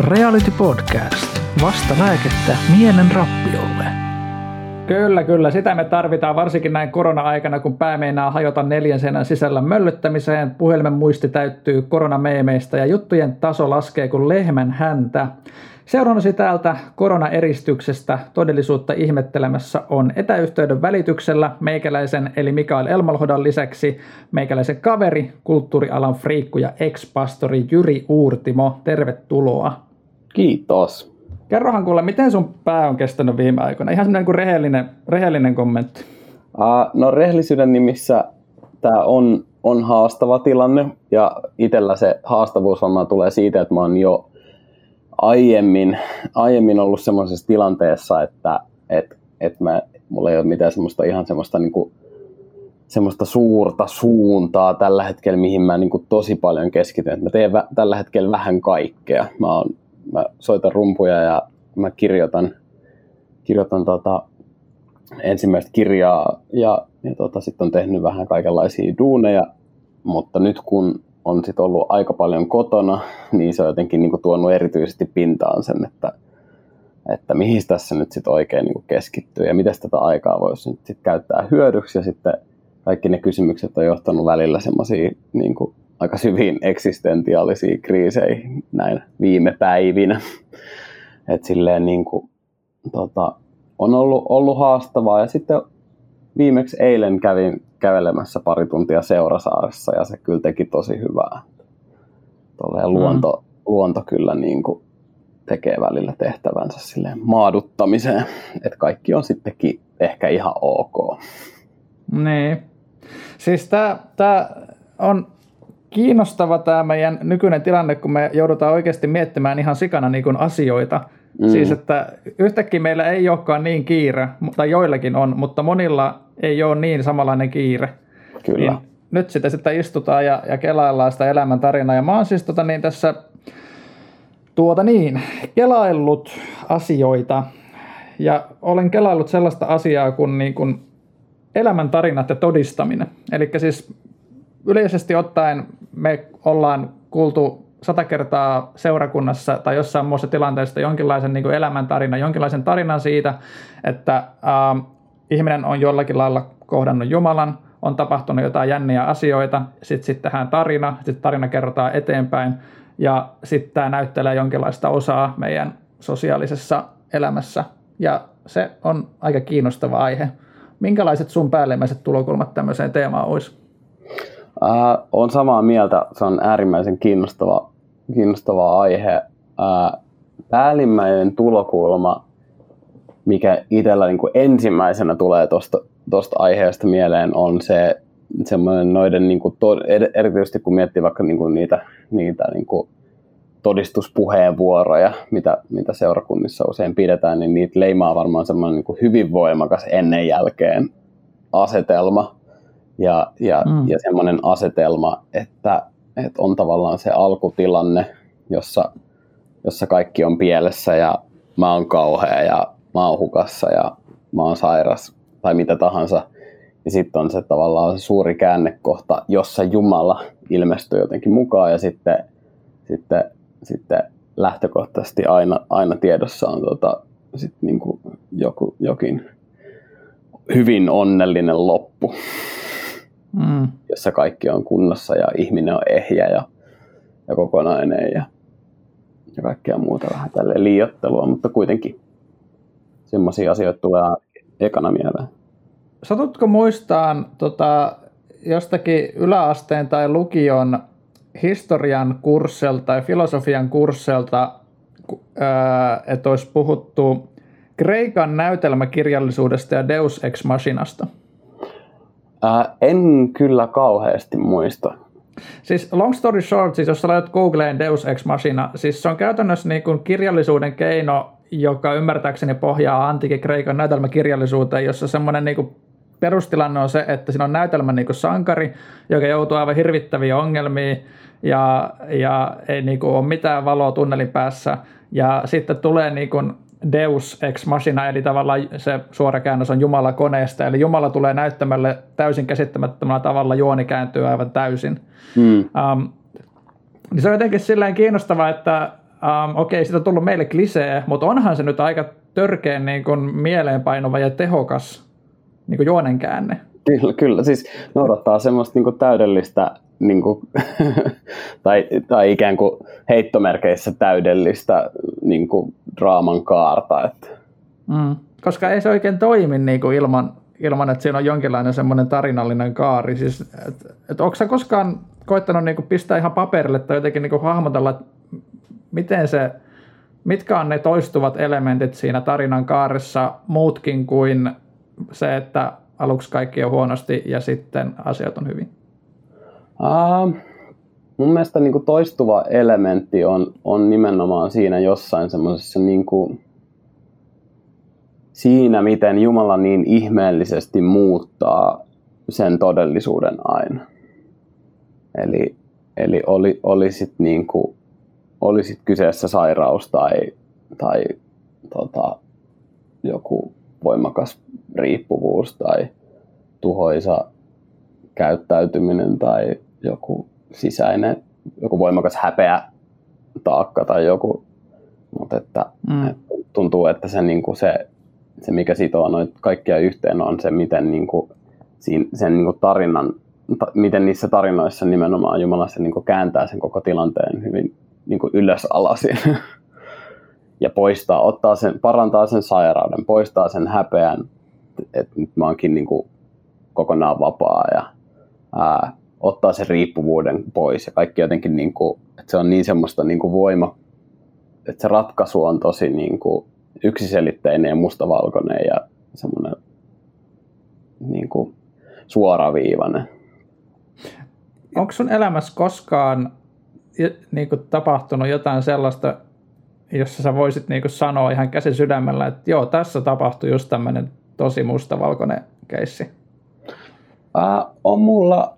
Reality Podcast. Vasta lääkettä mielen rappiolle. Kyllä, kyllä. Sitä me tarvitaan varsinkin näin korona-aikana, kun pää meinaa hajota neljän seinän sisällä möllyttämiseen. Puhelimen muisti täyttyy koronameemeistä ja juttujen taso laskee kuin lehmän häntä. Seuraavasi täältä koronaeristyksestä todellisuutta ihmettelemässä on etäyhteyden välityksellä meikäläisen eli Mikael Elmalhodan lisäksi meikäläisen kaveri, kulttuurialan friikku ja ex-pastori Jyri Uurtimo. Tervetuloa. Kiitos. Kerrohan kuule, miten sun pää on kestänyt viime aikoina? Ihan semmoinen kuin rehellinen, rehellinen kommentti. Uh, no rehellisyyden nimissä tämä on, on haastava tilanne ja itsellä se haastavuus varmaan tulee siitä, että mä oon jo aiemmin, aiemmin ollut semmoisessa tilanteessa, että et, et mä, mulla ei ole mitään semmoista ihan semmoista niin kuin, semmoista suurta suuntaa tällä hetkellä, mihin mä niin kuin tosi paljon keskityn. Mä teen vä- tällä hetkellä vähän kaikkea. Mä, oon, mä soitan rumpuja ja mä kirjoitan, kirjoitan tota, ensimmäistä kirjaa ja, ja tota, sitten on tehnyt vähän kaikenlaisia duuneja, mutta nyt kun on sit ollut aika paljon kotona, niin se on jotenkin niin kuin tuonut erityisesti pintaan sen, että, että mihin tässä nyt sit oikein niin kuin keskittyy ja miten tätä aikaa voisi nyt sit käyttää hyödyksi. Ja sitten kaikki ne kysymykset on johtanut välillä semmoisiin niin aika syviin eksistentiaalisiin kriiseihin näin viime päivinä. Et silleen niin kuin, tota, on ollut, ollut haastavaa ja sitten viimeksi eilen kävin kävelemässä pari tuntia Seurasaaressa ja se kyllä teki tosi hyvää. Tolleen luonto, mm. luonto kyllä niin kuin tekee välillä tehtävänsä silleen maaduttamiseen, että kaikki on sittenkin ehkä ihan ok. Niin. Siis tämä on kiinnostava tämä meidän nykyinen tilanne, kun me joudutaan oikeasti miettimään ihan sikana niin kuin asioita. Mm. Siis, että yhtäkkiä meillä ei olekaan niin kiire, tai joillakin on, mutta monilla ei ole niin samanlainen kiire. Kyllä. Niin nyt sitä sitten istutaan ja, ja kelaillaan sitä elämän tarinaa. Ja mä oon siis tota niin tässä tuota niin, kelaillut asioita ja olen kelaillut sellaista asiaa kuin, niin kuin elämän tarinat ja todistaminen. Eli siis yleisesti ottaen me ollaan kuultu sata kertaa seurakunnassa tai jossain muussa tilanteessa jonkinlaisen niin elämäntarina, jonkinlaisen tarinan siitä, että äh, ihminen on jollakin lailla kohdannut Jumalan, on tapahtunut jotain jänniä asioita, sitten sit tähän tarina, sitten tarina kerrotaan eteenpäin, ja sitten tämä näyttelee jonkinlaista osaa meidän sosiaalisessa elämässä, ja se on aika kiinnostava aihe. Minkälaiset sun päällimmäiset tulokulmat tämmöiseen teemaan olisi? Äh, on samaa mieltä, se on äärimmäisen kiinnostava, kiinnostava aihe. Äh, päällimmäinen tulokulma mikä itsellä niin kuin ensimmäisenä tulee tuosta aiheesta mieleen, on se semmoinen noiden, niin kuin erityisesti kun miettii vaikka niin kuin niitä, niitä niin kuin todistuspuheenvuoroja, mitä, mitä seurakunnissa usein pidetään, niin niitä leimaa varmaan semmoinen niin kuin hyvin voimakas ennen jälkeen asetelma. Ja, ja, mm. ja semmoinen asetelma, että, että on tavallaan se alkutilanne, jossa, jossa kaikki on pielessä ja mä oon kauhea ja mä oon hukassa ja mä oon sairas tai mitä tahansa. Ja sitten on se tavallaan se suuri käännekohta, jossa Jumala ilmestyy jotenkin mukaan ja sitten, sitten, sitten lähtökohtaisesti aina, aina tiedossa on tota, sit niin kuin joku, jokin hyvin onnellinen loppu, mm. jossa kaikki on kunnossa ja ihminen on ehjä ja, ja kokonainen ja, ja kaikkea muuta vähän tälle liiottelua, mutta kuitenkin semmoisia asioita tulee ekana mieleen. Satutko muistaan tota, jostakin yläasteen tai lukion historian kursselta tai filosofian kursselta, että olisi puhuttu Kreikan näytelmäkirjallisuudesta ja Deus Ex Machinasta? Ää, en kyllä kauheasti muista. Siis long story short, siis jos sä laitat Googleen Deus Ex Machina, siis se on käytännössä niin kuin kirjallisuuden keino joka ymmärtääkseni pohjaa antiikin Kreikan näytelmäkirjallisuuteen, jossa semmoinen niin perustilanne on se, että siinä on näytelmän niin sankari, joka joutuu aivan hirvittäviä ongelmia ja, ja ei niin kuin, ole mitään valoa tunnelin päässä. Ja sitten tulee niin kuin, Deus ex machina, eli tavallaan se suora käännös on Jumala koneesta, eli Jumala tulee näyttämälle täysin käsittämättömällä tavalla, juoni kääntyy aivan täysin. Hmm. Um, niin se on jotenkin silleen kiinnostavaa, että um, okei, okay, siitä on tullut meille klisee, mutta onhan se nyt aika törkeän niin kuin mieleenpainuva ja tehokas niin kuin juonenkäänne. Kyllä, kyllä. Siis noudattaa semmoista niin kuin täydellistä niin kuin, tai, tai ikään kuin heittomerkeissä täydellistä niin kuin draaman kaarta. Että. Mm, koska ei se oikein toimi niin kuin ilman, ilman, että siinä on jonkinlainen semmoinen tarinallinen kaari. Siis, et, et onko sä koskaan koittanut niin kuin pistää ihan paperille tai jotenkin niin kuin hahmotella, että miten se, mitkä on ne toistuvat elementit siinä tarinan kaaressa muutkin kuin se, että aluksi kaikki on huonosti ja sitten asiat on hyvin? Uh, mun mielestä niin kuin toistuva elementti on, on nimenomaan siinä jossain semmoisessa niin kuin, siinä, miten Jumala niin ihmeellisesti muuttaa sen todellisuuden aina. Eli, eli oli, olisit, niin kuin, olisit kyseessä sairaus tai, tai tota, joku voimakas riippuvuus tai tuhoisa käyttäytyminen tai joku sisäinen, joku voimakas häpeä taakka tai joku, mutta että, mm. että tuntuu, että se, niin kuin se, se, mikä sitoo noita kaikkia yhteen, on se, miten niin kuin, sen niin kuin tarinan, ta, miten niissä tarinoissa nimenomaan Jumala se niin kuin kääntää sen koko tilanteen hyvin niin kuin ylös alasin. ja poistaa, ottaa sen, parantaa sen sairauden, poistaa sen häpeän, että nyt mä oonkin niin kuin kokonaan vapaa ja ää, ottaa sen riippuvuuden pois ja kaikki jotenkin, niin kuin, että se on niin semmoista niin kuin voima, että se ratkaisu on tosi niin kuin yksiselitteinen ja mustavalkoinen ja semmoinen niin kuin suoraviivainen. Onko sun elämässä koskaan niin kuin tapahtunut jotain sellaista, jossa sä voisit niin sanoa ihan käsi sydämellä, että joo, tässä tapahtui just tämmöinen tosi mustavalkoinen keissi? Äh, on mulla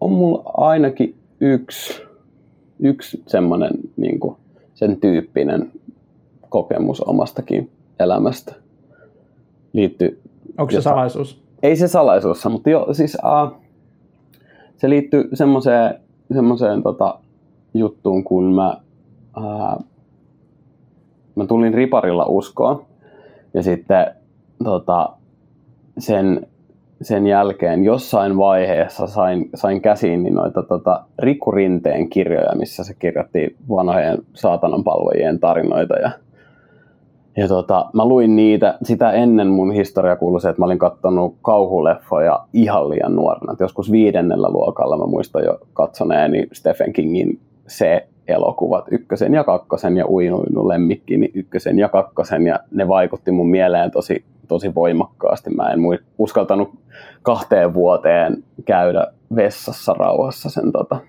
on mulla ainakin yksi, yksi semmoinen niin kuin, sen tyyppinen kokemus omastakin elämästä. Liittyy, Onko se jota, salaisuus? Ei se salaisuus, mutta jo, siis, uh, se liittyy semmoiseen, semmoiseen tota, juttuun, kun mä, uh, mä tulin riparilla uskoon ja sitten tota, sen sen jälkeen jossain vaiheessa sain, sain käsiin niin noita tota, Riku Rinteen kirjoja, missä se kirjoitti vanhojen saatanan palvojien tarinoita. Ja, ja tota, mä luin niitä. Sitä ennen mun historia kuului se, että mä olin katsonut kauhuleffoja ihan liian nuorena. Et joskus viidennellä luokalla mä muistan jo katsoneeni Stephen Kingin se elokuvat ykkösen ja kakkosen ja uinuinu lemmikkini ykkösen ja kakkosen ja ne vaikutti mun mieleen tosi, tosi voimakkaasti. Mä en uskaltanut kahteen vuoteen käydä vessassa rauhassa sen, tota,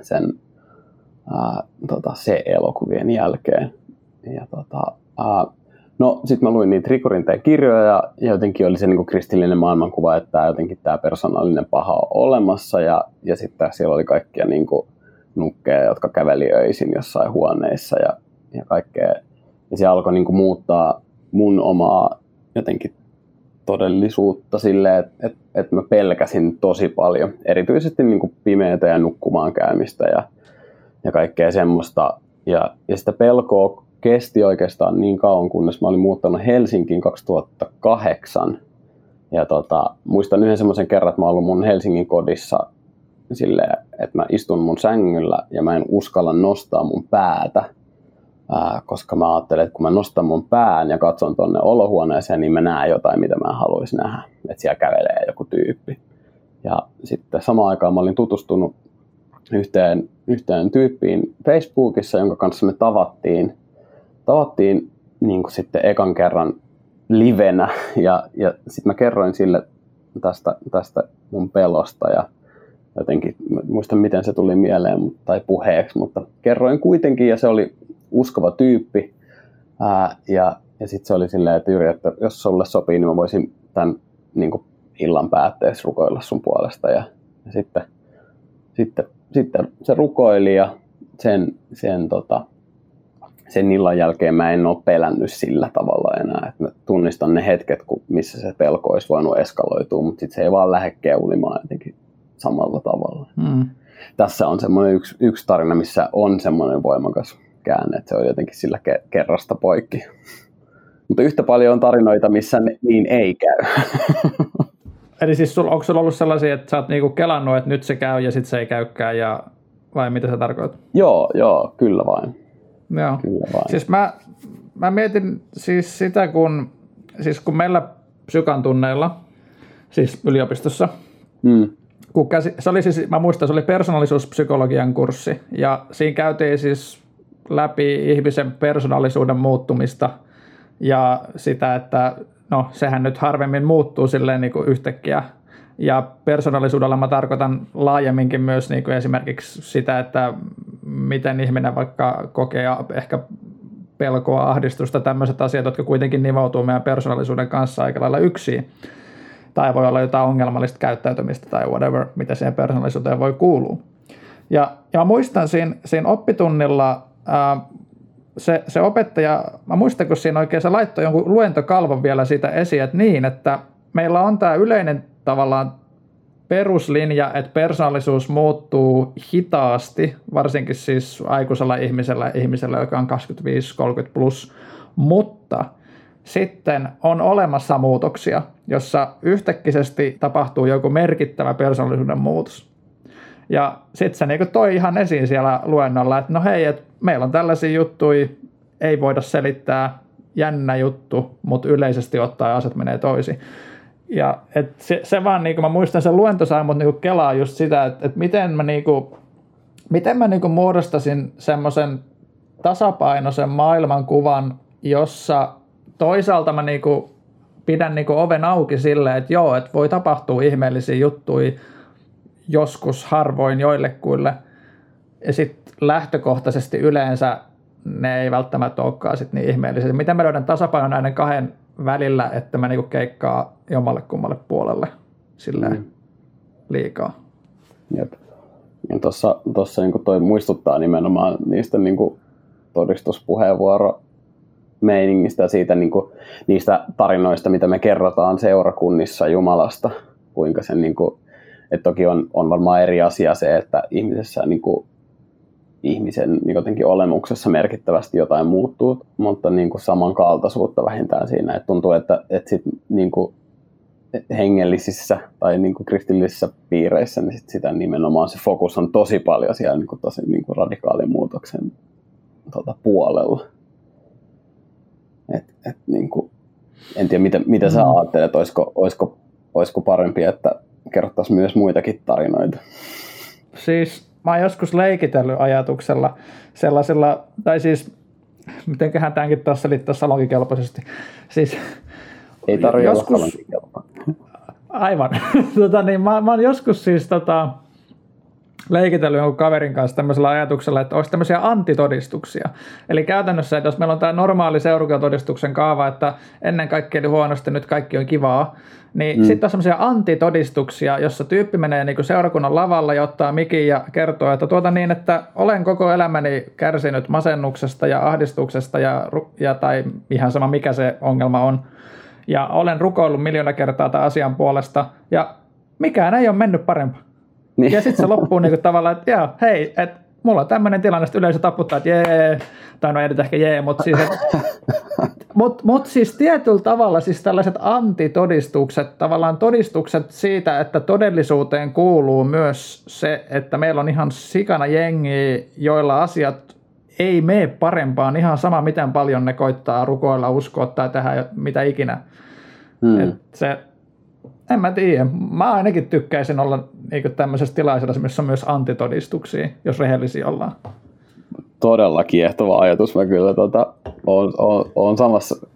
sen ää, tota, se elokuvien jälkeen. Ja, tota, ää, no sitten mä luin niitä Rikurinteen kirjoja ja jotenkin oli se niin kristillinen maailmankuva, että jotenkin tämä persoonallinen paha on olemassa ja, ja sitten siellä oli kaikkia niin kuin, nukkeja, jotka käveli öisin jossain huoneissa ja, ja kaikkea. Ja se alkoi niin kuin muuttaa mun omaa jotenkin todellisuutta silleen, että et, et mä pelkäsin tosi paljon. Erityisesti niin kuin pimeätä ja nukkumaan käymistä ja, ja kaikkea semmoista. Ja, ja sitä pelkoa kesti oikeastaan niin kauan, kunnes mä olin muuttanut Helsinkiin 2008. Ja tota, muistan yhden semmoisen kerran, että mä olin mun Helsingin kodissa silleen, että mä istun mun sängyllä ja mä en uskalla nostaa mun päätä, ää, koska mä ajattelen, että kun mä nostan mun pään ja katson tonne olohuoneeseen, niin mä näen jotain, mitä mä haluaisin nähdä. Että siellä kävelee joku tyyppi. Ja sitten samaan aikaan mä olin tutustunut yhteen, yhteen tyyppiin Facebookissa, jonka kanssa me tavattiin, tavattiin niin kuin sitten ekan kerran livenä ja, ja sitten mä kerroin sille tästä, tästä mun pelosta ja jotenkin, muista miten se tuli mieleen tai puheeksi, mutta kerroin kuitenkin ja se oli uskova tyyppi. Ää, ja ja sitten se oli silleen, että Jyri, että jos sulle sopii, niin mä voisin tämän niin kuin illan päätteessä rukoilla sun puolesta. Ja, ja sitten, sitten, sitten se rukoili ja sen, sen, tota, sen illan jälkeen mä en ole pelännyt sillä tavalla enää. Että mä tunnistan ne hetket, kun, missä se pelko olisi voinut eskaloitua, mutta sitten se ei vaan lähde keulimaan jotenkin samalla tavalla. Mm. Tässä on semmoinen yksi, yksi tarina, missä on semmoinen voimakas käänne, että se on jotenkin sillä ke- kerrasta poikki. Mutta yhtä paljon on tarinoita, missä niin ei käy. Eli siis sul, onko sulla ollut sellaisia, että sä oot niinku kelannut, että nyt se käy ja sitten se ei käykään, ja, vai mitä se tarkoittaa? Joo, joo, kyllä vain. Joo. Kyllä vain. Siis mä, mä mietin siis sitä, kun, siis kun meillä psykan tunneilla, siis yliopistossa, Mm. Kun käsi, se oli siis, mä muistan, se oli persoonallisuuspsykologian kurssi, ja siinä käytiin siis läpi ihmisen persoonallisuuden muuttumista, ja sitä, että no sehän nyt harvemmin muuttuu silleen niin kuin yhtäkkiä, ja persoonallisuudella mä tarkoitan laajemminkin myös niin kuin esimerkiksi sitä, että miten ihminen vaikka kokee ehkä pelkoa, ahdistusta, tämmöiset asiat, jotka kuitenkin nivoutuu meidän persoonallisuuden kanssa aika lailla yksin. Tai voi olla jotain ongelmallista käyttäytymistä tai whatever, mitä siihen persoonallisuuteen voi kuulua. Ja, ja muistan siinä, siinä oppitunnilla ää, se, se opettaja, mä muistan kun siinä oikein se laittoi jonkun luentokalvon vielä siitä esiin, että niin, että meillä on tämä yleinen tavallaan peruslinja, että persoonallisuus muuttuu hitaasti, varsinkin siis aikuisella ihmisellä, ihmisellä joka on 25-30 plus, mutta sitten on olemassa muutoksia, jossa yhtäkkisesti tapahtuu joku merkittävä persoonallisuuden muutos. Ja sitten se niinku toi ihan esiin siellä luennolla, että no hei, et meillä on tällaisia juttuja, ei voida selittää, jännä juttu, mutta yleisesti ottaen asiat menee toisin. Ja et se, se vaan, niin kuin mä muistan sen luento sai mut niin kelaa just sitä, että, että miten mä, niin kuin, miten mä niin kuin muodostasin semmoisen tasapainoisen maailmankuvan, jossa toisaalta mä niin kuin pidän niin kuin oven auki silleen, että joo, että voi tapahtua ihmeellisiä juttuja joskus harvoin joillekuille. Ja sitten lähtökohtaisesti yleensä ne ei välttämättä olekaan sit niin ihmeellisiä. Miten mä löydän tasapainon näiden kahden välillä, että mä niinku keikkaa jommalle kummalle puolelle silleen mm. liikaa. Jep. Ja tuossa, tuossa niin toi muistuttaa nimenomaan niistä niin kuin todistuspuheenvuoro meiningistä siitä, niin kuin, niistä tarinoista, mitä me kerrotaan seurakunnissa Jumalasta, kuinka sen niin kuin, että toki on, on varmaan eri asia se, että ihmisessä niin kuin, ihmisen niin jotenkin olemuksessa merkittävästi jotain muuttuu, mutta niin kuin samankaltaisuutta vähintään siinä. Että tuntuu, että, että sit, niin kuin hengellisissä tai niin kuin kristillisissä piireissä, niin sit sitä nimenomaan se fokus on tosi paljon siellä niin kuin tosi niin kuin radikaalin muutoksen tuota, puolella. Et, et, niin kuin, en tiedä, mitä, mitä sä mm. ajattelet, olisiko, olisiko, olisiko parempi, että kerrottaisiin myös muitakin tarinoita? Siis mä oon joskus leikitellyt ajatuksella sellaisella, tai siis mitenköhän tämänkin tuossa liittää salonkikelpoisesti. Siis, Ei tarvitse joskus, olla Aivan. tota, niin, mä, mä oon joskus siis tota, leikitellyt jonkun kaverin kanssa tämmöisellä ajatuksella, että olisi tämmöisiä antitodistuksia. Eli käytännössä, että jos meillä on tämä normaali seurakuntatodistuksen kaava, että ennen kaikkea oli huonosti, nyt kaikki on kivaa, niin mm. sitten on semmoisia antitodistuksia, jossa tyyppi menee niinku seurakunnan lavalla ja ottaa mikin ja kertoo, että tuota niin, että olen koko elämäni kärsinyt masennuksesta ja ahdistuksesta ja, ja tai ihan sama mikä se ongelma on. Ja olen rukoillut miljoona kertaa tämän asian puolesta ja mikään ei ole mennyt parempaan. Niin. Ja sitten se loppuu niinku tavallaan, että joo, hei, että mulla on tämmöinen tilanne, että yleisö taputtaa, että jee, tai no ei nyt ehkä jee, mutta siis, mut, mut siis tietyllä tavalla siis tällaiset antitodistukset, tavallaan todistukset siitä, että todellisuuteen kuuluu myös se, että meillä on ihan sikana jengi, joilla asiat ei mene parempaan ihan sama, miten paljon ne koittaa rukoilla, uskoa tai tehdä mitä ikinä. Hmm. Et se, en mä tiedä. Mä ainakin tykkäisin olla niin tämmöisessä tilaisuudessa, missä on myös antitodistuksia, jos rehellisiä ollaan. Todella kiehtova ajatus. Mä kyllä tota, on, on, on samassa,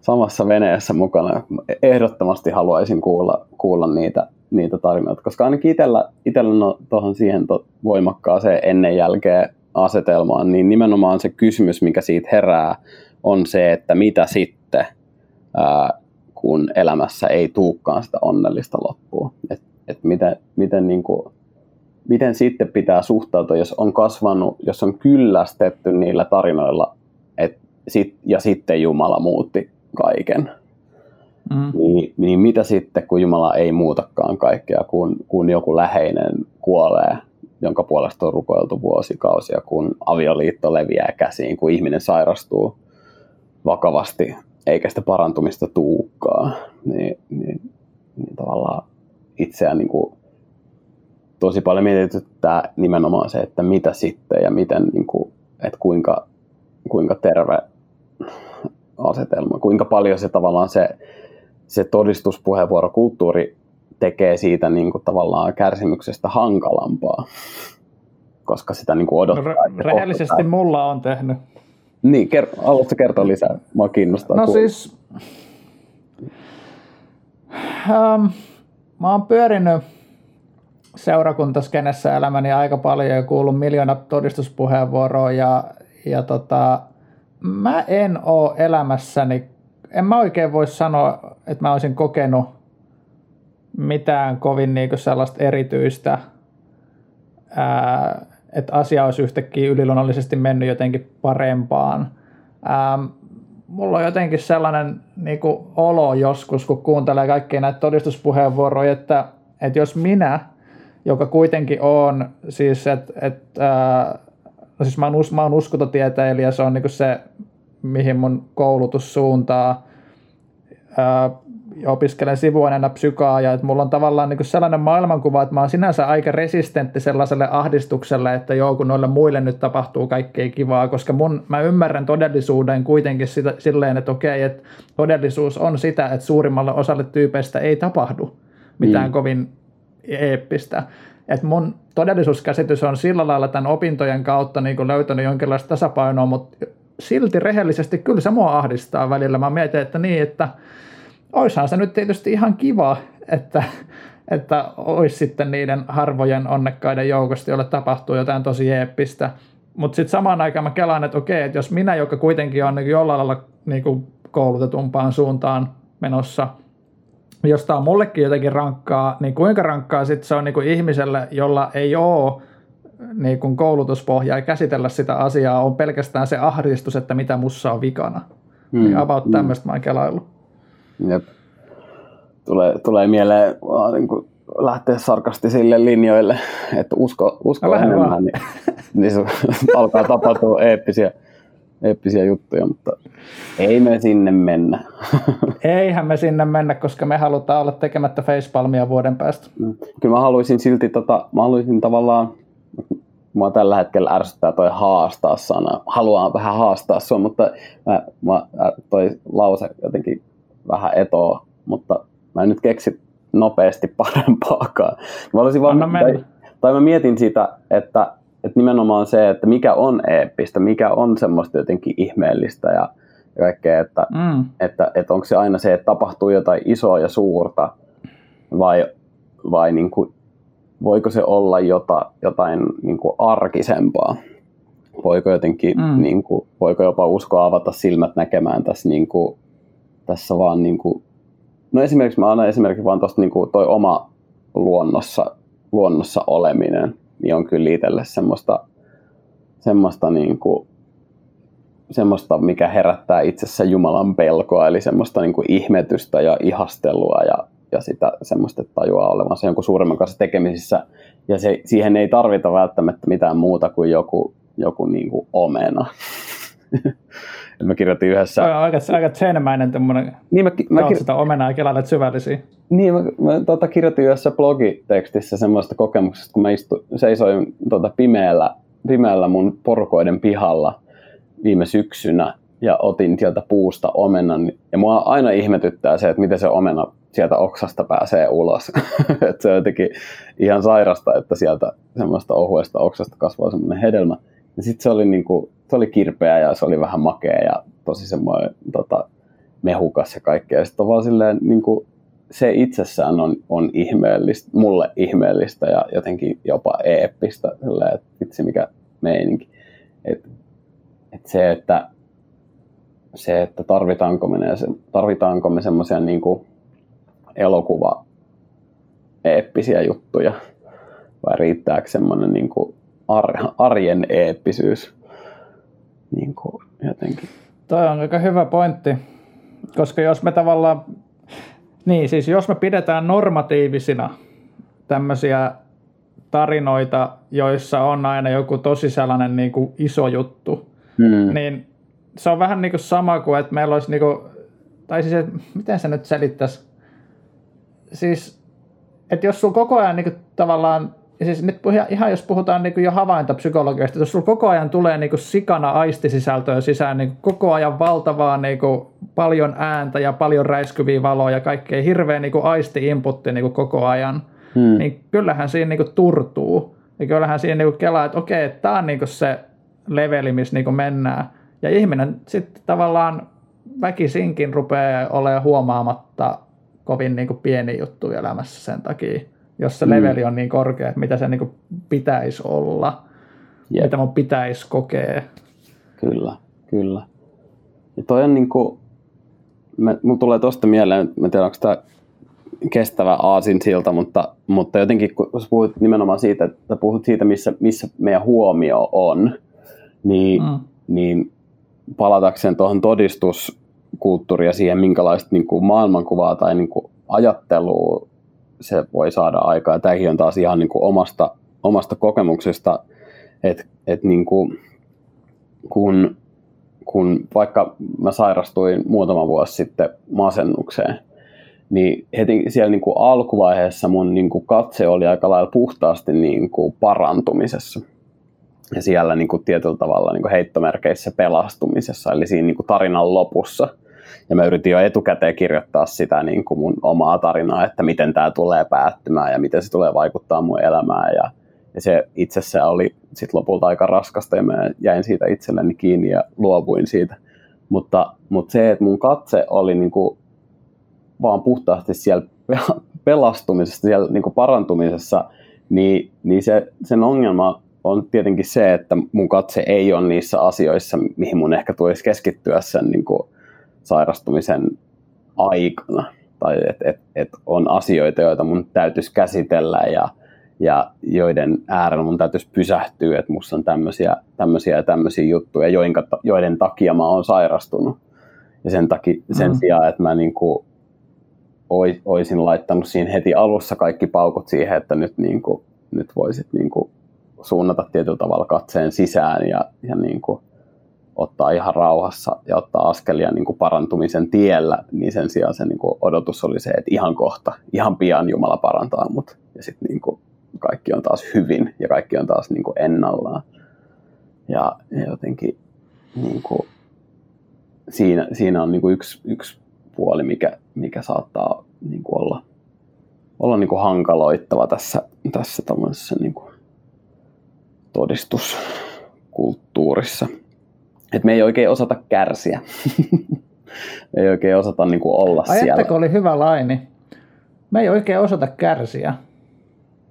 samassa veneessä mukana. Ehdottomasti haluaisin kuulla, kuulla niitä, niitä tarinoita, koska ainakin itsellä, itsellä on tuohon siihen to, voimakkaaseen ennen jälkeen asetelmaan, niin nimenomaan se kysymys, mikä siitä herää, on se, että mitä sitten, ää, kun elämässä ei tuukkaan sitä onnellista loppua. Et, et miten, miten, niin kuin, miten sitten pitää suhtautua, jos on kasvanut, jos on kyllästetty niillä tarinoilla, et, sit, ja sitten Jumala muutti kaiken. Mm. Niin, niin mitä sitten, kun Jumala ei muutakaan kaikkea, kun, kun joku läheinen kuolee jonka puolesta on rukoiltu vuosikausia, kun avioliitto leviää käsiin, kun ihminen sairastuu vakavasti eikä sitä parantumista tuukkaa, niin, niin, niin tavallaan itseään niin kuin tosi paljon mietityttää nimenomaan se, että mitä sitten ja miten, niin kuin, että kuinka, kuinka terve asetelma, kuinka paljon se tavallaan se, se todistuspuheenvuorokulttuuri tekee siitä niin kuin tavallaan kärsimyksestä hankalampaa, koska sitä niin kuin odottaa. No, rehellisesti kohtaa. mulla on tehnyt. Niin, ker- haluatko kertoa lisää? Mua kiinnostaa. No kuulla. siis, ähm, mä oon pyörinyt seurakuntaskenessä elämäni aika paljon ja kuullut miljoona todistuspuheenvuoroa ja, ja tota, mä en oo elämässäni, en mä oikein voi sanoa, että mä olisin kokenut mitään kovin niinku sellaista erityistä, ää, että asia olisi yhtäkkiä yliluonnollisesti mennyt jotenkin parempaan. Ää, mulla on jotenkin sellainen niinku olo joskus, kun kuuntelee kaikkia näitä todistuspuheenvuoroja, että, että jos minä, joka kuitenkin on, siis että et, no siis mä oon, mä oon uskontotieteilijä, se on niinku se, mihin mun koulutus suuntaa, ää, opiskelen sivuaineena psykaa ja että mulla on tavallaan niin sellainen maailmankuva, että mä oon sinänsä aika resistentti sellaiselle ahdistukselle, että joo, kun noille muille nyt tapahtuu kaikkea kivaa, koska mun, mä ymmärrän todellisuuden kuitenkin sitä, silleen, että okei, että todellisuus on sitä, että suurimmalle osalle tyypeistä ei tapahdu mitään mm. kovin eeppistä. Että mun todellisuuskäsitys on sillä lailla tämän opintojen kautta niin löytänyt jonkinlaista tasapainoa, mutta silti rehellisesti kyllä se mua ahdistaa välillä. Mä mietin, että niin, että oishan se nyt tietysti ihan kiva, että, että olisi sitten niiden harvojen onnekkaiden joukosta, joille tapahtuu jotain tosi eeppistä. Mutta sitten samaan aikaan mä kelaan, että okei, että jos minä, joka kuitenkin on niin jollain lailla niin kuin koulutetumpaan suuntaan menossa, jos tämä on mullekin jotenkin rankkaa, niin kuinka rankkaa sitten se on niin kuin ihmiselle, jolla ei ole niin kuin koulutuspohjaa ja käsitellä sitä asiaa, on pelkästään se ahdistus, että mitä mussa on vikana. Mm. Niin about mm. tämmöistä mä oon kelaillut. Jep. Tulee, tulee mieleen vaan niin kuin lähteä sarkastisille linjoille, että usko, usko no, enemmän, niin, niin se alkaa tapahtua eeppisiä, eeppisiä juttuja, mutta ei me sinne mennä. Eihän me sinne mennä, koska me halutaan olla tekemättä facepalmia vuoden päästä. Mm. Kyllä mä haluaisin silti, tota, mä haluaisin tavallaan, mua tällä hetkellä ärsyttää toi haastaa sana. Haluan vähän haastaa sua, mutta mä, mä, toi lause jotenkin vähän etoa, mutta mä en nyt keksi nopeasti parempaakaan. Mä olisin vaan, tai, tai mä mietin sitä, että, että nimenomaan se, että mikä on eeppistä, mikä on semmoista jotenkin ihmeellistä ja, kaikkea, että, mm. että, että onko se aina se, että tapahtuu jotain isoa ja suurta vai, vai niin kuin, voiko se olla jota, jotain niin kuin arkisempaa? Voiko jotenkin, mm. niin kuin, voiko jopa uskoa avata silmät näkemään tässä niin kuin, tässä vaan niin kuin, no esimerkiksi mä annan esimerkiksi vaan tuosta niin toi oma luonnossa, luonnossa oleminen, niin on kyllä itselle semmoista, semmoista niin kuin, semmoista, mikä herättää itsessä Jumalan pelkoa, eli semmoista niin kuin ihmetystä ja ihastelua ja, ja sitä semmoista tajuaa olevansa jonkun suuremman kanssa tekemisissä. Ja se, siihen ei tarvita välttämättä mitään muuta kuin joku, joku niin kuin omena. mä kirjoitin yhdessä... Aika, aika, aika tsenemäinen tämmöinen niin mä, mä kir... sitä omenaa ja kelailet syvällisiä. Niin, mä, mä tota, kirjoitin yhdessä blogitekstissä semmoista kokemuksesta, kun mä istu, seisoin tota, pimeällä, pimeällä mun porukoiden pihalla viime syksynä ja otin sieltä puusta omenan. Ja mua aina ihmetyttää se, että miten se omena sieltä oksasta pääsee ulos. että se on jotenkin ihan sairasta, että sieltä semmoista ohuesta oksasta kasvaa semmoinen hedelmä. Ja sitten se oli niinku, se oli kirpeä ja se oli vähän makea ja tosi semmoinen tota, mehukas ja kaikkea. Sitten vaan silleen, niin kuin, se itsessään on, on ihmeellistä, mulle ihmeellistä ja jotenkin jopa eeppistä, silleen, että vitsi mikä meininki. Et, et se, että se, että tarvitaanko me, tarvitaanko me semmoisia niin elokuva eeppisiä juttuja vai riittääkö semmoinen niin arjen eeppisyys niin kuin jotenkin. Toi on aika hyvä pointti, koska jos me tavallaan, niin siis jos me pidetään normatiivisina tämmöisiä tarinoita, joissa on aina joku tosi sellainen niin kuin iso juttu, Mm. niin se on vähän niin kuin sama kuin, että meillä olisi niin kuin, tai siis, että miten se nyt selittäisi, siis, että jos sulla koko ajan niin kuin, tavallaan, siis nyt ihan jos puhutaan niin kuin jo havaintopsykologiasta, että jos sulla koko ajan tulee niin kuin sikana aistisisältöä sisään, niin kuin koko ajan valtavaa niin kuin, paljon ääntä ja paljon räiskyviä valoja ja kaikkea hirveä niin kuin aisti-inputti niin kuin koko ajan, Mm. niin kyllähän siinä niinku turtuu. Ja kyllähän siinä niinku kelaa, että okei, tämä on niinku se leveli, missä niinku mennään. Ja ihminen sitten tavallaan väkisinkin rupeaa olemaan huomaamatta kovin niinku pieni juttu elämässä sen takia, jos se Mm. leveli on niin korkea, että mitä se niinku pitäisi olla, Jep. mitä mun pitäisi kokea. Kyllä, kyllä. Ja toi on niinku, me, mulla tulee tosta mieleen, mä en tiedä onko tämä kestävä aasinsilta, mutta, mutta jotenkin kun sä puhut nimenomaan siitä, että puhut siitä, missä, missä meidän huomio on, niin, mm. niin palatakseen tuohon todistuskulttuuriin ja siihen, minkälaista niin kuin maailmankuvaa tai niin kuin ajattelua se voi saada aikaa. Tämäkin on taas ihan niin kuin omasta, omasta kokemuksesta, että et niin kuin, kun, kun vaikka mä sairastuin muutama vuosi sitten masennukseen, niin heti siellä niin kuin alkuvaiheessa mun niin kuin katse oli aika lailla puhtaasti niin kuin parantumisessa. Ja siellä niin kuin tietyllä tavalla niin kuin heittomerkeissä pelastumisessa, eli siinä niin kuin tarinan lopussa. Ja mä yritin jo etukäteen kirjoittaa sitä niin kuin mun omaa tarinaa, että miten tämä tulee päättymään ja miten se tulee vaikuttaa mun elämään. Ja, ja se itsessään oli sit lopulta aika raskasta ja mä jäin siitä itselleni kiinni ja luovuin siitä. Mutta, mutta se, että mun katse oli niin kuin vaan puhtaasti siellä pelastumisessa, siellä niin kuin parantumisessa, niin, niin se, sen ongelma on tietenkin se, että mun katse ei ole niissä asioissa, mihin mun ehkä tulisi keskittyä sen niin kuin sairastumisen aikana. Tai että et, et on asioita, joita mun täytyisi käsitellä ja, ja joiden äärellä mun täytyisi pysähtyä, että musta on tämmöisiä, tämmöisiä ja tämmöisiä juttuja, joiden, joiden takia mä oon sairastunut. Ja sen, takia, sen mm. sijaan, että mä niin kuin olisin laittanut siinä heti alussa kaikki paukut siihen, että nyt, niin kuin, nyt voisit niin kuin suunnata tietyllä tavalla katseen sisään ja, ja niin kuin ottaa ihan rauhassa ja ottaa askelia niin kuin parantumisen tiellä, niin sen sijaan se niin kuin odotus oli se, että ihan kohta, ihan pian Jumala parantaa mut ja sitten niin kaikki on taas hyvin ja kaikki on taas niin kuin ennallaan. Ja, ja jotenkin niin kuin, siinä, siinä on niin kuin yksi, yksi puoli, mikä, mikä saattaa niin kuin olla, olla niin kuin hankaloittava tässä, tässä niin kuin todistuskulttuurissa. Et me ei oikein osata kärsiä. me ei oikein osata niin kuin olla Ajatteko siellä. oli hyvä laini? Me ei oikein osata kärsiä.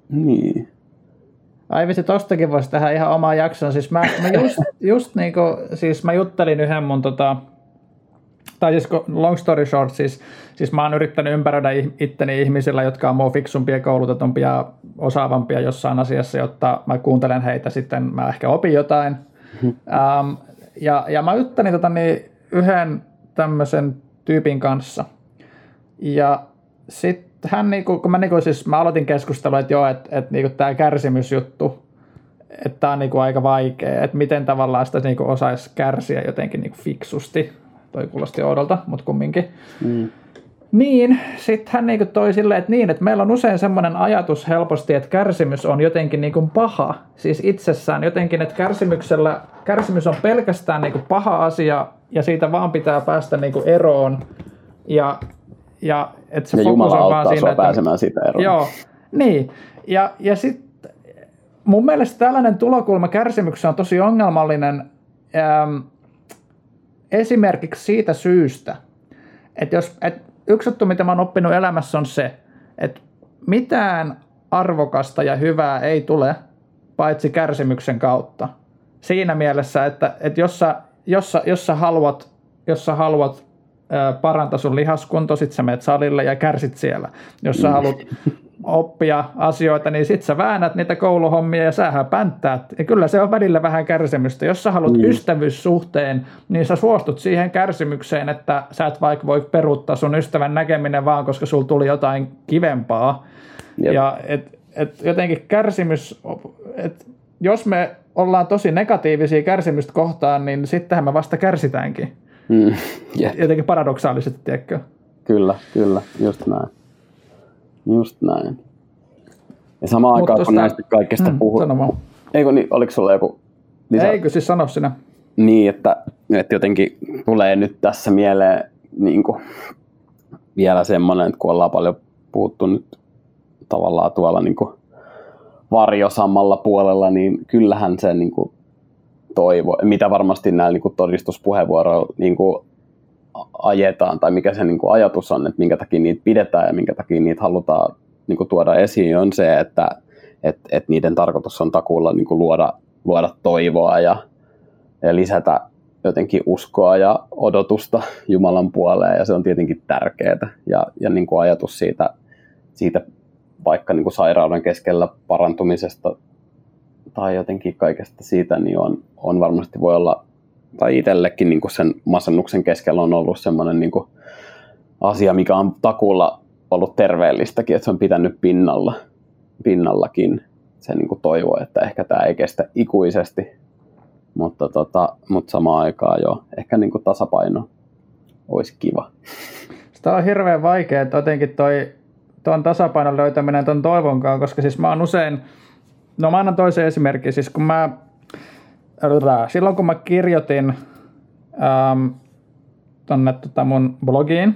Niin. Ai vitsi, tostakin voisi tehdä ihan omaa jakson. Siis mä, mä just, just niinku, siis mä juttelin yhden mun tota, tai siis long story short, siis, siis mä oon yrittänyt ympäröidä itteni ihmisillä, jotka on mua fiksumpia, koulutetumpia osaavampia jossain asiassa, jotta mä kuuntelen heitä sitten, mä ehkä opin jotain. Mm-hmm. Um, ja, ja mä juttelin tota, niin yhden tämmöisen tyypin kanssa. Ja sitten hän, niinku, kun mä, niinku, siis, mä aloitin keskustelua, että joo, että et, niinku, tämä kärsimysjuttu, että tämä on niinku aika vaikea, että miten tavallaan sitä niinku osaisi kärsiä jotenkin niinku fiksusti toi kuulosti oudolta, mutta kumminkin. Mm. Niin, sitten hän niinku toi silleen, että niin, että meillä on usein semmoinen ajatus helposti, että kärsimys on jotenkin niinku paha, siis itsessään. Jotenkin, että kärsimyksellä, kärsimys on pelkästään niinku paha asia ja siitä vaan pitää päästä niinku eroon. Ja, ja että se ja Jumala on vaan auttaa siinä, että, pääsemään siitä eroon. Joo, niin, ja, ja sitten mun mielestä tällainen tulokulma kärsimyksessä on tosi ongelmallinen, ähm, esimerkiksi siitä syystä, että jos, et yksi juttu, mitä mä oon oppinut elämässä on se, että mitään arvokasta ja hyvää ei tule paitsi kärsimyksen kautta. Siinä mielessä, että, että jos, sä, jos, sä, jos sä haluat, jos sä haluat parantaa sun lihaskunto, sit sä menet salille ja kärsit siellä. Jos sä haluat oppia asioita, niin sit sä väännät niitä kouluhommia ja sähän pänttäät. Ja kyllä se on välillä vähän kärsimystä. Jos sä haluat mm. ystävyyssuhteen, niin sä suostut siihen kärsimykseen, että sä et vaikka voi peruuttaa sun ystävän näkeminen vaan, koska sulla tuli jotain kivempaa. Jep. Ja et, että jotenkin kärsimys, että jos me ollaan tosi negatiivisia kärsimystä kohtaan, niin sittenhän me vasta kärsitäänkin. Mm, yeah. Jotenkin paradoksaalisesti, tiedätkö? Kyllä, kyllä, just näin. Just näin. Ja samaan Mut aikaan, kun näistä kaikesta mm, puhutaan. Eikö niin, oliko sulla joku lisä? Eikö siis sano sinä? Niin, että, että jotenkin tulee nyt tässä mieleen niin kuin, vielä semmoinen, että kun ollaan paljon puhuttu nyt tavallaan tuolla niin kuin varjosammalla puolella, niin kyllähän se niin kuin toivo, mitä varmasti näillä niin kuin todistuspuheenvuoroilla niin kuin ajetaan, tai mikä se niin kuin ajatus on, että minkä takia niitä pidetään ja minkä takia niitä halutaan niin kuin tuoda esiin, on se, että et, et niiden tarkoitus on takuulla niin kuin luoda, luoda toivoa ja, ja lisätä jotenkin uskoa ja odotusta Jumalan puoleen, ja se on tietenkin tärkeää. Ja, ja niin kuin ajatus siitä, siitä vaikka niin kuin sairauden keskellä parantumisesta tai jotenkin kaikesta siitä, niin on, on varmasti voi olla, tai itsellekin niin sen masennuksen keskellä on ollut semmoinen niin asia, mikä on takulla ollut terveellistäkin, että se on pitänyt pinnalla, pinnallakin se niin toivo, että ehkä tämä ei kestä ikuisesti, mutta, tota, mutta samaan aikaan jo ehkä niin tasapaino olisi kiva. Sitä on hirveän vaikea, että jotenkin toi tuon tasapainon löytäminen tuon toivonkaan, koska siis mä oon usein, no mä annan toisen esimerkin, siis kun mä, silloin kun mä kirjoitin ähm, tonne tota mun blogiin,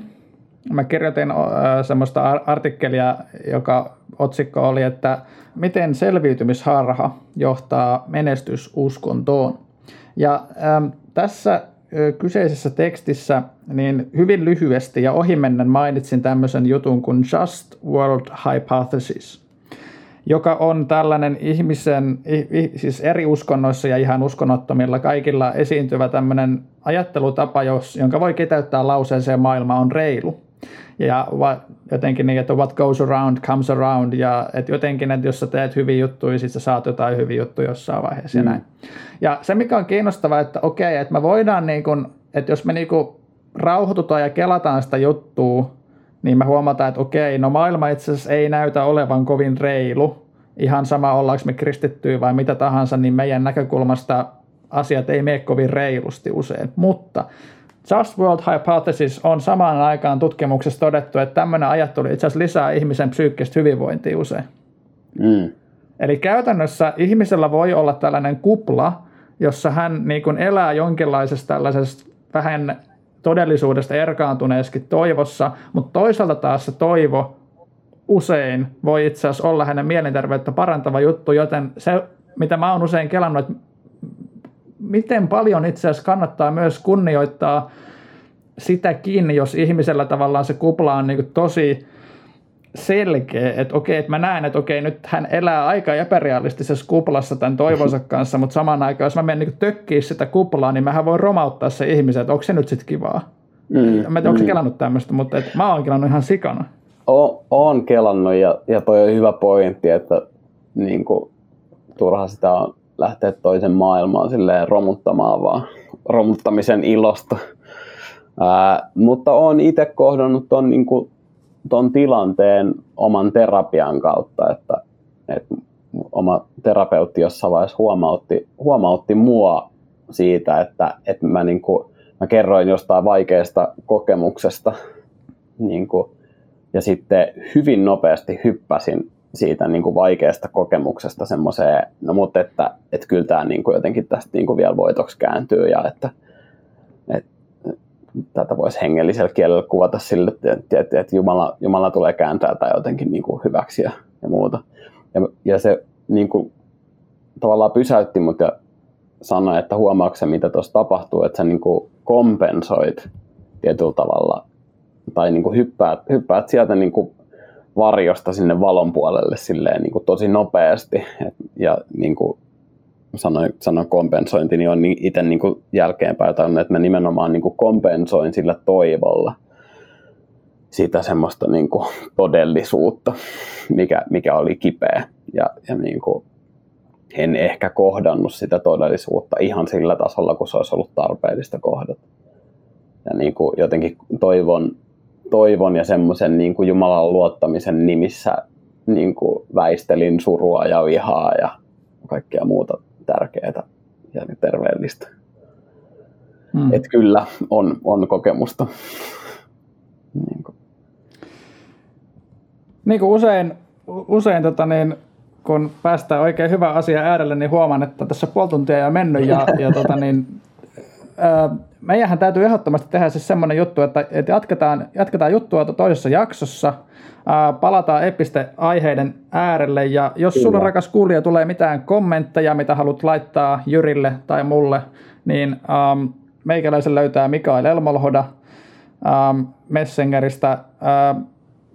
mä kirjoitin äh, semmoista artikkelia, joka otsikko oli, että miten selviytymisharha johtaa menestysuskontoon. Ja ähm, tässä kyseisessä tekstissä niin hyvin lyhyesti ja ohimennen mainitsin tämmöisen jutun kuin Just World Hypothesis, joka on tällainen ihmisen, siis eri uskonnoissa ja ihan uskonnottomilla kaikilla esiintyvä tämmöinen ajattelutapa, jonka voi kiteyttää lauseeseen maailma on reilu ja jotenkin niin, että what goes around comes around ja että jotenkin, että jos sä teet hyviä juttuja, sit sä saat jotain hyviä juttuja jossain vaiheessa mm. ja näin. Ja se mikä on kiinnostavaa, että okei, että me voidaan niin kuin, että jos me niin kuin rauhoitutaan ja kelataan sitä juttua, niin me huomataan, että okei, no maailma itse asiassa ei näytä olevan kovin reilu. Ihan sama ollaanko me kristittyä vai mitä tahansa, niin meidän näkökulmasta asiat ei mene kovin reilusti usein. Mutta Just World Hypothesis on samaan aikaan tutkimuksessa todettu, että tämmöinen ajattelu itse asiassa lisää ihmisen psyykkistä hyvinvointia usein. Mm. Eli käytännössä ihmisellä voi olla tällainen kupla, jossa hän niin kuin elää jonkinlaisesta tällaisesta vähän todellisuudesta erkaantuneeskin toivossa, mutta toisaalta taas se toivo usein voi itse asiassa olla hänen mielenterveyttä parantava juttu, joten se, mitä mä oon usein kelannut, että miten paljon itse asiassa kannattaa myös kunnioittaa sitäkin, jos ihmisellä tavallaan se kupla on niin tosi selkeä, että okei, että mä näen, että okei, nyt hän elää aika epärealistisessa kuplassa tämän toivonsa kanssa, mutta samaan aikaan, jos mä menen niin tökkiä sitä kuplaa, niin mähän voi romauttaa se ihmisen, että onko se nyt sitten kivaa. Mm, mä en tiedä, onko mm. kelannut tämmöistä, mutta et mä oon kelannut ihan sikana. O, oon kelannut ja, ja toi on hyvä pointti, että niin kuin, turha sitä on lähteä toisen maailmaan silleen romuttamaan vaan romuttamisen ilosta. Ää, mutta olen itse kohdannut ton, niin kuin, ton tilanteen oman terapian kautta, että, että oma terapeutti jossain vaiheessa huomautti, huomautti mua siitä, että, että mä, niin kuin, mä kerroin jostain vaikeasta kokemuksesta niin kuin, ja sitten hyvin nopeasti hyppäsin siitä niin kuin vaikeasta kokemuksesta semmoiseen, no mutta että, että kyllä tämä niin kuin jotenkin tästä niin kuin vielä voitoksi kääntyy ja että, että tätä voisi hengellisellä kielellä kuvata sille, että, että, että Jumala, Jumala tulee kääntää tai jotenkin niin kuin hyväksi ja, ja muuta. Ja, ja se niin kuin, tavallaan pysäytti mut ja sanoi, että huomaatko mitä tuossa tapahtuu, että sä niin kuin kompensoit tietyllä tavalla tai niin kuin hyppäät, hyppäät sieltä niin kuin varjosta sinne valon puolelle silleen niin kuin tosi nopeasti. Et, ja niin kuin sanoin, sanoin kompensointi, niin on itse niin kuin jälkeenpäin tannut, että mä nimenomaan niin kuin kompensoin sillä toivolla sitä semmoista niin kuin todellisuutta, mikä, mikä oli kipeä. Ja, ja niin kuin en ehkä kohdannut sitä todellisuutta ihan sillä tasolla, kun se olisi ollut tarpeellista kohdata. Ja niin kuin jotenkin toivon, toivon ja semmoisen niin kuin Jumalan luottamisen nimissä niin kuin väistelin surua ja vihaa ja kaikkea muuta tärkeää ja terveellistä. Mm. Että kyllä on, on kokemusta. niin kuin. Niin kuin usein, usein tota niin, kun päästään oikein hyvä asia äärelle, niin huomaan, että tässä puoli tuntia jo mennyt ja, ja tota niin, ää, meidänhän täytyy ehdottomasti tehdä siis semmoinen juttu, että, että jatketaan, jatketaan juttua toisessa jaksossa, ää, palataan episte-aiheiden äärelle ja jos Kyllä. sulla rakas kuulija tulee mitään kommentteja, mitä haluat laittaa Jyrille tai mulle, niin ähm, meikäläisen löytää Mikael Elmolhoda ähm, Messengeristä. Ähm,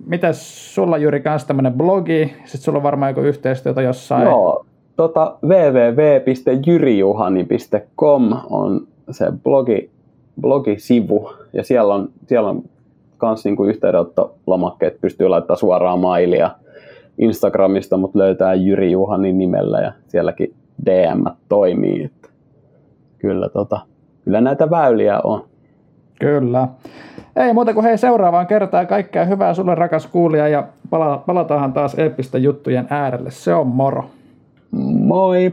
Mites sulla Jyri kanssa tämmöinen blogi, sitten sulla on varmaan joku yhteistyötä jossain. Joo, tota, www.jyrijuhani.com on se blogi, blogisivu ja siellä on, siellä on kans niinku yhteydenottolomakkeet, pystyy laittamaan suoraan mailia Instagramista, mutta löytää Jyri Juhanin nimellä ja sielläkin DM toimii. Että kyllä, tota, kyllä näitä väyliä on. Kyllä. Ei muuta kuin hei seuraavaan kertaan kaikkea hyvää sulle rakas kuulija ja pala- palataan taas eeppistä juttujen äärelle. Se on moro. Moi!